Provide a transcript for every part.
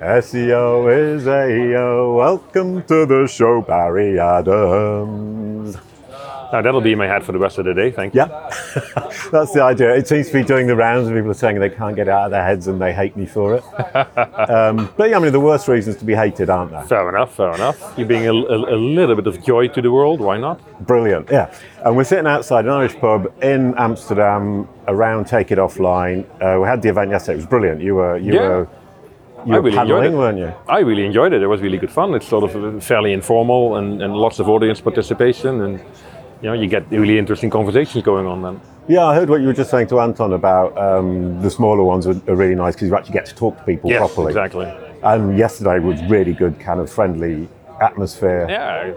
SEO is AO. Welcome to the show, Barry Adams. Now that'll be in my head for the rest of the day. Thank you. Yeah, that's the idea. It seems to be doing the rounds, and people are saying they can't get it out of their heads and they hate me for it. um, but yeah, I mean, the worst reasons to be hated, aren't there? Fair enough. Fair enough. You're being a, a, a little bit of joy to the world. Why not? Brilliant, yeah. And we're sitting outside an Irish pub in Amsterdam around Take It Offline. Uh, we had the event yesterday. It was brilliant. You were you Yeah. were you I were really enjoyed it. weren't you? I really enjoyed it. It was really good fun. It's sort of fairly informal and, and lots of audience participation, and you know you get really interesting conversations going on. Then Yeah, I heard what you were just saying to Anton about um, the smaller ones are, are really nice because you actually get to talk to people yes, properly. exactly. And yesterday was really good, kind of friendly atmosphere. Yeah.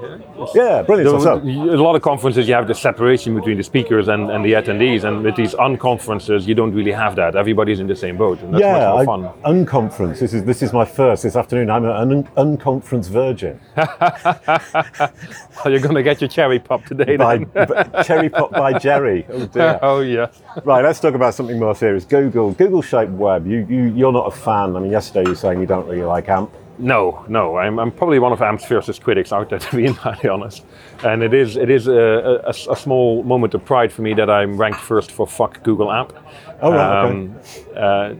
Yeah, brilliant. So, so, a lot of conferences you have the separation between the speakers and, and the attendees, and with these unconferences you don't really have that. Everybody's in the same boat, and that's yeah, much more fun. unconference. This is this is my first this afternoon. I'm an un- unconference virgin. You're gonna get your cherry pop today, by then. b- cherry pop by Jerry. Oh dear. oh yeah. Right, let's talk about something more serious. Google, Google shaped web. You, you, you're not a fan. I mean, yesterday you were saying you don't really like AMP. No, no. I'm, I'm probably one of AMP's fiercest critics out there, to be entirely honest. And it is it is a, a, a small moment of pride for me that I'm ranked first for fuck Google AMP. Oh, right, okay. uh,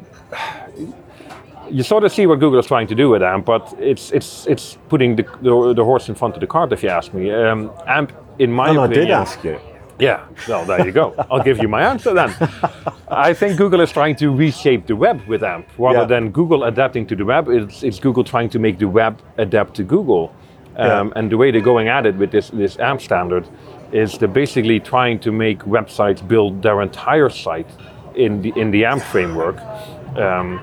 you sort of see what Google is trying to do with AMP, but it's it's it's putting the, the, the horse in front of the cart, if you ask me. Um, AMP, in my opinion. And I did ask you. yeah, well, there you go. I'll give you my answer then. I think Google is trying to reshape the web with AMP. Rather Yeah. than Google adapting to the web, it's, it's Google trying to make the web adapt to Google. Um, Yeah. And the way they're going at it with this, this AMP standard is they're basically trying to make websites build their entire site in the, in the AMP framework. Um,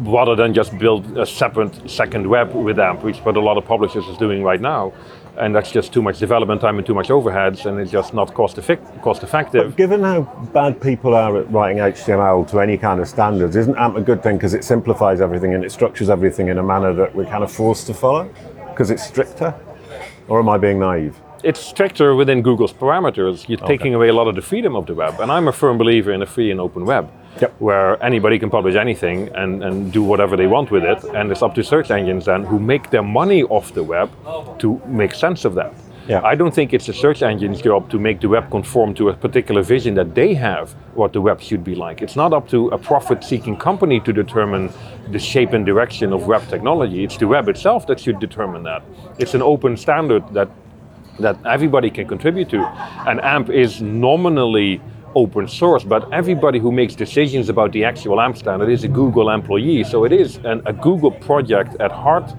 rather than just build a separate second web with AMP, which what a lot of publishers is doing right now. And that's just too much development time and too much overheads, and it's just not cost, effect- cost effective. Given how bad people are at writing HTML to any kind of standards, isn't AMP a good thing because it simplifies everything and it structures everything in a manner that we're kind of forced to follow because it's stricter? Or am I being naive? It's stricter within Google's parameters. You're taking away a lot of the freedom of the web. And I'm a firm believer in a free and open web, Yep. where anybody can publish anything and, and do whatever they want with it. And it's up to search engines then who make their money off the web to make sense of that. Yeah. I don't think it's a search engine's job to make the web conform to a particular vision that they have what the web should be like. It's not up to a profit seeking company to determine the shape and direction of web technology. It's the web itself that should determine that. It's an open standard that that everybody can contribute to. And AMP is nominally open source, but everybody who makes decisions about the actual AMP standard is a Google employee. So it is an, a Google project at heart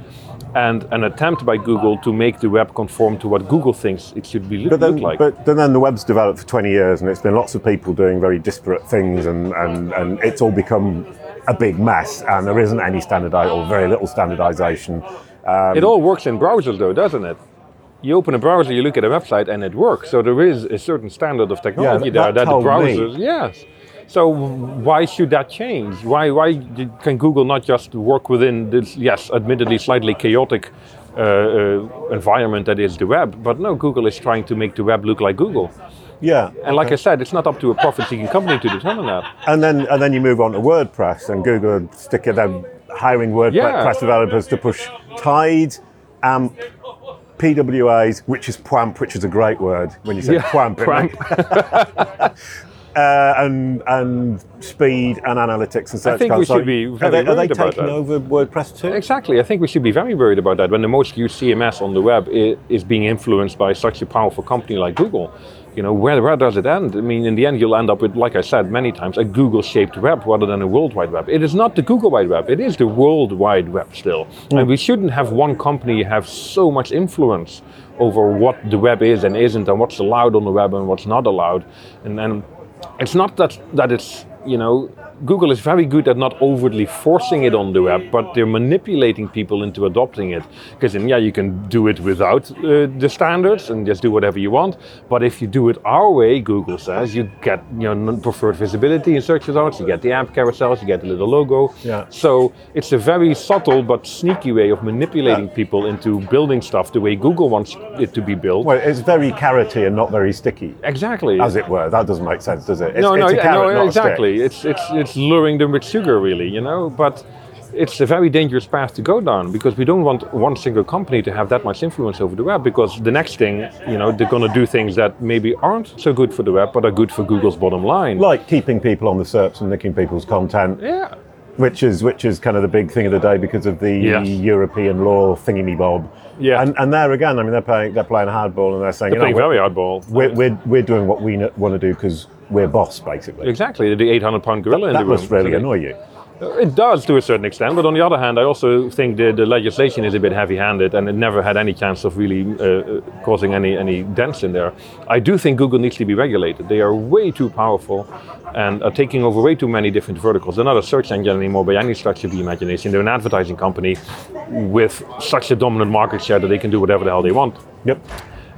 and an attempt by Google to make the web conform to what Google thinks it should be But then, look like. but then, then the web's developed for 20 years and it's been lots of people doing very disparate things and, and, and it's all become a big mess and there isn't any standardized or very little standardization. Um, It all works in browsers, though, doesn't it? You open a browser, you look at a website, and it works. So there is a certain standard of technology that- there that the told me. browsers, yes. So why should that change? Why why d- can Google not just work within this, yes, admittedly slightly chaotic uh, uh, environment that is the web? But no, Google is trying to make the web look like Google. yeah. And like I said, it's not up to a profit-seeking company to determine that. And then and then you move on to WordPress and Google stick it them hiring WordPress Yeah. developers to push Tide, AMP, PWAs, which is PWAMP, which is a great word when you say Yeah, PWAMP. PWAMP. uh, and and speed and analytics and search think we should be are very they, are they worried about taking that. over WordPress too? Exactly. I think we should be very worried about that when the most used CMS on the web i- is being influenced by such a powerful company like Google. You know, where, where does it end? I mean, in the end, you'll end up with, like I said many times, a Google shaped web rather than a World Wide Web. It is not the Google Wide Web, it is the World Wide Web still. Mm. And we shouldn't have one company have so much influence over what the web is and isn't, and what's allowed on the web and what's not allowed. And, and it's not that, that it's, you know, Google is very good at not overtly forcing it on the web, but they're manipulating people into adopting it. Because then, yeah, you can do it without uh, the standards and just do whatever you want. But if you do it our way, Google says, you get you know preferred visibility in search results, you get the AMP carousels, you get the little logo. Yeah. So it's a very subtle but sneaky way of manipulating people into building stuff the way Google wants it to be built. Well, it's very carroty and not very sticky, exactly. as it were. That doesn't make sense, does it? It's, no, no, it's yeah, no, a stick. exactly. It's it's it's luring them with sugar, really, you know. But it's a very dangerous path to go down because we don't want one single company to have that much influence over the web because the next thing, you know, they're going to do things that maybe aren't so good for the web but are good for Google's bottom line. Like keeping people on the SERPs and nicking people's content. yeah. which is which is kind of the big thing of the day because of the Yes. European law thingy me bob. Yeah. And and there again, I mean, they're playing they're playing hardball and they're saying, They're you playing know, very hardball. we're, we're, we're doing what we want to do because we're boss, basically. Exactly, the 800 pound gorilla in That the room. must really annoy you. It does to a certain extent, but on the other hand, I also think the, the legislation is a bit heavy-handed and it never had any chance of really uh, uh, causing any, any dents in there. I do think Google needs to be regulated. They are way too powerful and are taking over way too many different verticals. They're not a search engine anymore by any stretch of the imagination. They're an advertising company with such a dominant market share that they can do whatever the hell they want. Yep.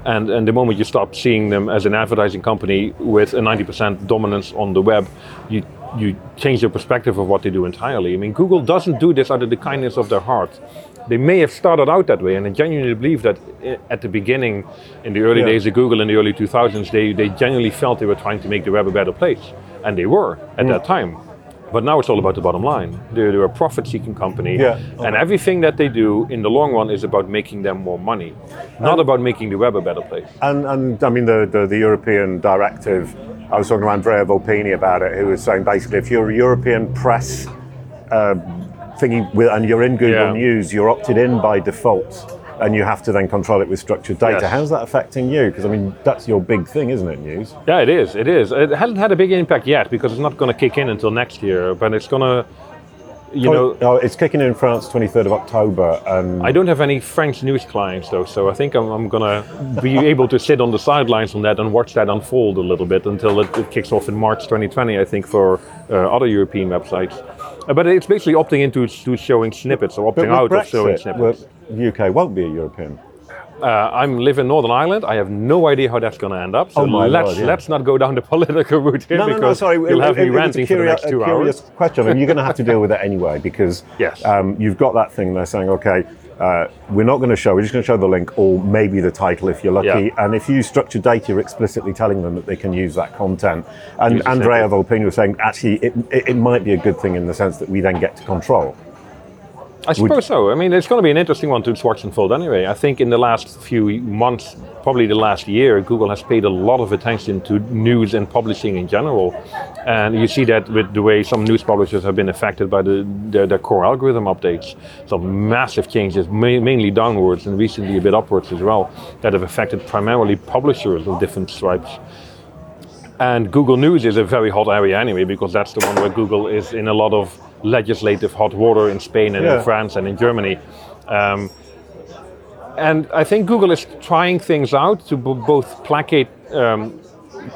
And, and the moment you stop seeing them as an advertising company with a 90% dominance on the web, you, you change your perspective of what they do entirely. I mean, Google doesn't do this out of the kindness of their heart. They may have started out that way, and I genuinely believe that eh, at the beginning, in the early Yeah. days of Google in the early 2000s, they, they genuinely felt they were trying to make the web a better place. And they were at mm. that time. But now it's all about the bottom line. They're, they're a profit seeking company. Yeah. And everything that they do in the long run is about making them more money, not about making the web a better place. And, and I mean, the, the, the European directive, I was talking to Andrea Volpini about it, who was saying basically if you're a European press uh, thingy with, and you're in Google Yeah. News, you're opted in by default. And you have to then control it with structured data. Yes. How's that affecting you? Because I mean, that's your big thing, isn't it? News. Yeah, it is. It is. It hasn't had a big impact yet because it's not going to kick in until next year. But it's going to, you know, oh, it's kicking in France 23rd of October, and I don't have any French news clients though, so I think I'm, I'm going to be able to sit on the sidelines on that and watch that unfold a little bit until it, it kicks off in March 2020. I think for uh, other European websites. Uh, but it's basically opting into to showing snippets or opting out of showing snippets. well, UK won't be a European. Uh, I'm live in Northern Ireland. I have no idea how that's going to end up. So Oh my let's Lord, yeah. let's not go down the political route here No, no, because no, sorry. you'll have it, me it, ranting for the next two a curious hours. question. I mean, you're going to have to deal with it anyway because Yes. um, you've got that thing. They're saying, okay, uh, we're not going to show. We're just going to show the link or maybe the title if you're lucky. Yeah. And if you use structured data, you're explicitly telling them that they can use that content. And Andrea. Volpini was saying, actually, it, it, it might be a good thing in the sense that we then get to control. I suppose so. I mean, it's going to be an interesting one to watch unfold anyway. I think in the last few months, probably the last year, Google has paid a lot of attention to news and publishing in general. And you see that with the way some news publishers have been affected by the, their, their core algorithm updates. Some massive changes, ma- mainly downwards and recently a bit upwards as well, that have affected primarily publishers of different stripes. And Google News is a very hot area anyway, because that's the one where Google is in a lot of legislative hot water in Spain and Yeah. in France and in Germany. Um, and I think Google is trying things out to b- both placate um,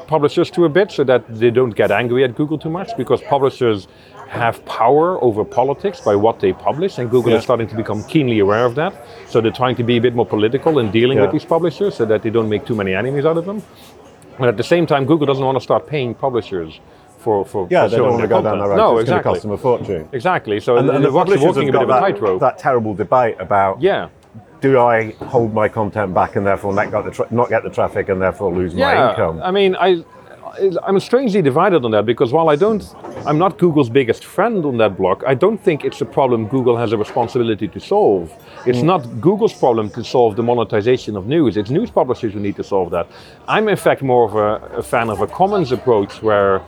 publishers to a bit so that they don't get angry at Google too much, because publishers have power over politics by what they publish, and Google Yeah. is starting to become keenly aware of that. So they're trying to be a bit more political in dealing Yeah. with these publishers so that they don't make too many enemies out of them. But at the same time, Google doesn't want to start paying publishers for, for, Yeah, for they showing don't want to go down content. that road. No, it's going to exactly. cost them a fortune. Exactly. So And, and the they're actually publishers walking a have bit got of a that, tightrope. that terrible debate about Yeah. do I hold my content back and therefore not get the, tra- not get the traffic and therefore lose my income? I mean, I, I'm strangely divided on that because while I don't, I'm not Google's biggest friend on that block. I don't think it's a problem Google has a responsibility to solve. It's mm. not Google's problem to solve the monetization of news. It's news publishers who need to solve that. I'm in fact more of a, a fan of a commons approach where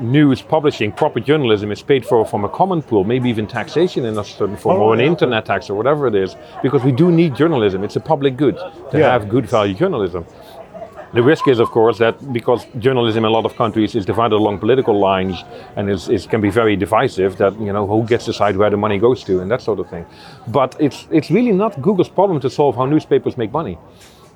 news publishing, proper journalism is paid for from a common pool, maybe even taxation in a certain form, Oh, or an yeah. internet tax or whatever it is, because we do need journalism. It's a public good to Yeah. have good value journalism. The risk is, of course, that because journalism in a lot of countries is divided along political lines and is, is, can be very divisive, that you know who gets to decide where the money goes to and that sort of thing. But it's it's really not Google's problem to solve how newspapers make money.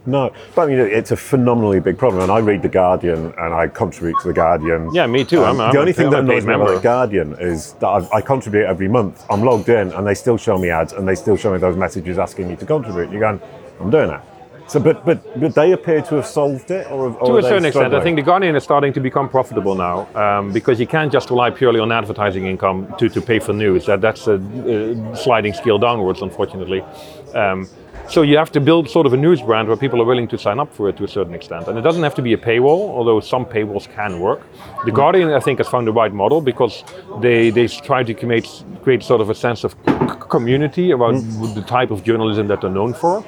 No, but I mean, it's a phenomenally big problem. And I read The Guardian and I contribute to The Guardian. Yeah, me too. I'm, I'm the only a, thing I'm that a annoys me about. The Guardian is that I, I contribute every month. I'm logged in and they still show me ads and they still show me those messages asking me to contribute. You're going, I'm doing that. So, but but but they appear to have solved it, or, or to a certain extent, I think the Guardian is starting to become profitable now um, because you can't just rely purely on advertising income to, to pay for news. That that's a, uh sliding scale downwards, unfortunately. Um, so you have to build sort of a news brand where people are willing to sign up for it to a certain extent, and it doesn't have to be a paywall, although some paywalls can work. The mm-hmm. Guardian, I think, has found the right model because they they try to create create sort of a sense of community about mm-hmm. the type of journalism that they're known for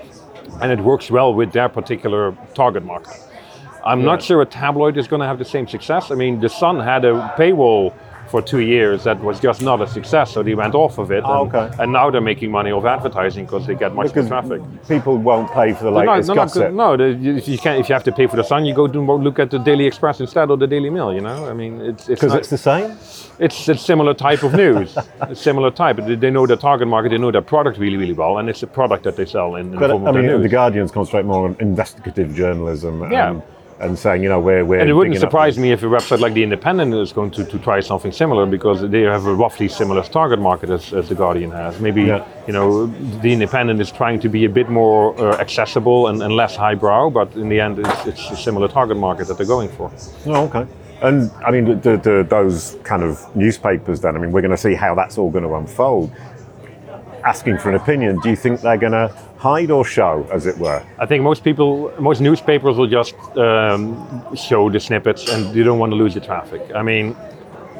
and it works well with their particular target market. I'm not sure a tabloid is going to have the same success. I mean, The Sun had a paywall for two years that was just not a success, so they went off of it. Oh, and, okay. and now they're making money off advertising because they get much because more traffic. people won't pay for the latest no, no, gossip. no, the- you- if you can't, if you have to pay for the Sun, you go to look at the Daily Express instead or the Daily Mail. You know, I mean, it's it's Because not- it's the same. it's a similar type of news, a similar type. They- know their target market, they know their product really, really well, and it's a product that they sell in, in the But form I mean, the Guardians concentrate more on investigative journalism. Yeah. And, and saying, you know, we're we're. And it wouldn't surprise me if a website like The Independent is going to, to try something similar because they have a roughly similar target market as, as The Guardian has. Maybe, Yeah. you know, The Independent is trying to be a bit more uh, accessible and, and less highbrow, but in the end, it's, it's a similar target market that they're going for. Oh, okay. And I mean, the, the, those kind of newspapers. Then, I mean, we're going to see how that's all going to unfold. Asking for an opinion, do you think they're going to hide or show, as it were? I think most people, most newspapers will just um, show the snippets and they don't want to lose the traffic. I mean,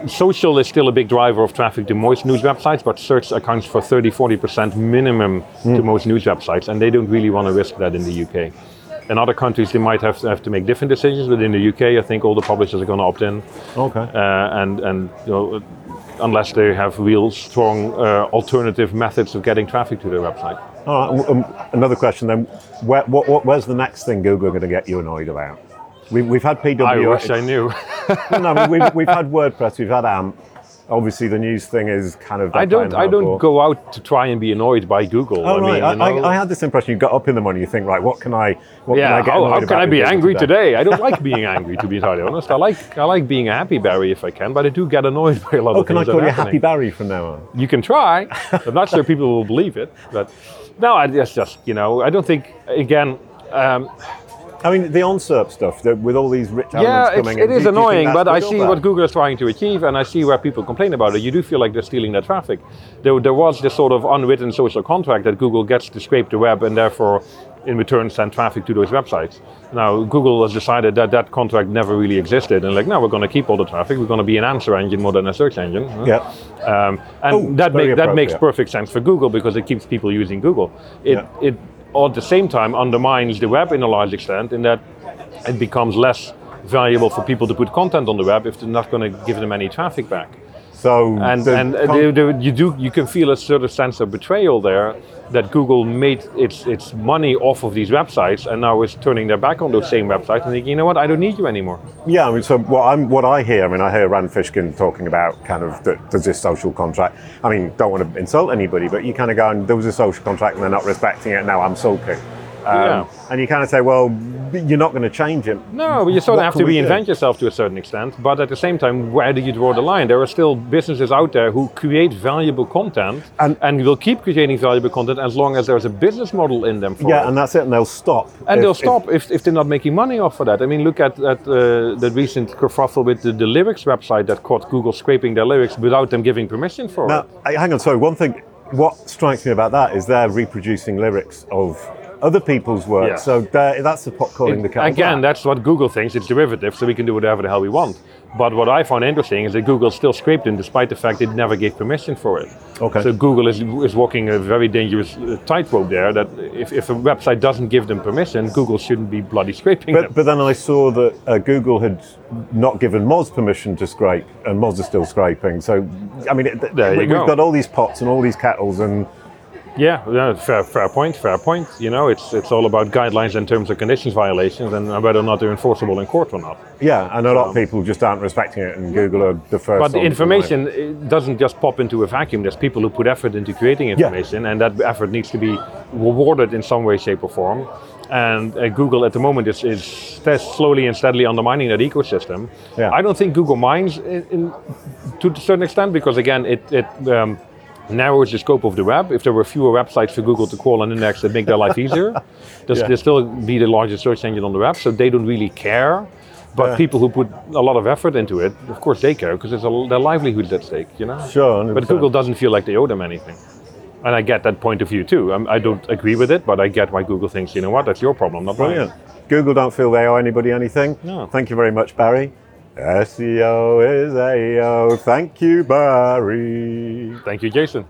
social is still a big driver of traffic to most news websites, but search accounts for 30 40% minimum to most news websites, and they don't really want to risk that in the UK. In other countries, they might have to, have to make different decisions, but in the UK, I think all the publishers are going to opt in, Okay. uh, and and you know, unless they have real strong uh, alternative methods of getting traffic to their website. All right. Um, another question then. Where, what, what, where's the next thing Google are going to get you annoyed about? We, we've had PW. I wish I knew. no, I mean, we've, we've had WordPress, we've had AMP. Obviously, the news thing is kind of. I don't. I don't hardball. go out to try and be annoyed by Google. Oh, I right. mean, I, you know, I, I had this impression you got up in the morning, you think, right, what can I. What yeah. can I get how how can about I be angry today? I don't like being angry, to be entirely honest. I like I like being a happy Barry if I can, but I do get annoyed by a lot Oh, of can I things that call you are Happy. Barry from now on? You can try. I'm not sure people will believe it, but no, I just just you know I don't think again. Um, I mean, the OnSERP stuff, the, with all these rich elements it's, coming it in. is do- annoying, but I see what Google is trying to achieve, and I see where people complain about it. You do feel like they're stealing their traffic. There, there was this sort of unwritten social contract that Google gets to scrape the web and therefore, in return, send traffic to those websites. Now, Google has decided that that contract never really existed, and like, no, we're going to keep all the traffic. We're going to be an answer engine more than a search engine. huh? Yeah. Um, and Oh, that, make, that makes perfect sense for Google because it keeps people using Google. It, Yeah. it at the same time undermines the web in a large extent in that it becomes less valuable for people to put content on the web if they're not going to give them any traffic back. So, And, the and con- they- they- you do you can feel a sort of sense of betrayal there that Google made its its money off of these websites and now is turning their back on those same websites and thinking, you know what, I don't need you anymore. Yeah, I mean, so what I'm, what I hear, I mean, I hear Rand Fishkin talking about kind of that there's this social contract. I mean, don't want to insult anybody, but you kind of go, and there was a social contract and they're not respecting it. Now I'm sulking. Um, Yeah. And you kind of say, well, you're not going to change it. No, but you sort of have to we do? reinvent yourself to a certain extent. But at the same time, where do you draw the line? There are still businesses out there who create valuable content And- and, will keep creating valuable content as long as there's a business model in them for Yeah, it. and that's it, and they'll stop. And if- they'll stop if, if they're not making money off of that. I mean, look at, at uh, the recent kerfuffle with the, the lyrics website that caught Google scraping their lyrics without them giving permission for Now, it. hang on. Sorry, one thing. What strikes me about that is they're reproducing lyrics of other people's work. Yeah. So that's the pot calling the kettle Again, that's what Google thinks. It's derivative, so we can do whatever the hell we want. But what I found interesting is that Google still scraped them despite the fact it never gave permission for it. Okay. So Google is, is walking a very dangerous uh, tightrope there that if, if a website doesn't give them permission, Google shouldn't be bloody scraping them. But, but then I saw that uh, Google had not given Moz permission to scrape, and Moz is still scraping. So, I mean, it, we, go. have got all these pots and all these kettles, and Yeah, yeah, fair, fair point, fair point. You know, it's it's all about guidelines and terms and conditions violations and whether or not they're enforceable in court or not. yeah, and a lot of people just aren't respecting it, and Google are the first. But the information it doesn't just pop into a vacuum. There's people who put effort into creating information, and that effort needs to be rewarded in some way, shape, or form. And uh, Google at the moment is, is slowly and steadily undermining that ecosystem. Yeah. I don't think Google minds in, in, to a certain extent because again, it, it um, narrows the scope of the web. If there were fewer websites for Google to crawl and index that make their life easier, they'll, Yeah. still be the largest search engine on the web. So they don't really care. But Yeah. people who put a lot of effort into it, of course, they care because it's a, their livelihood at stake. You know. Sure, 100%. But Google doesn't feel like they owe them anything. And I get that point of view too. Um, I don't agree with it, but I get why Google thinks, you know what, that's your problem, not mine. Brilliant. Google don't feel they owe anybody anything. No. Thank you very much, Barry. SEO is AO. Thank you, Barry. Thank you, Jason.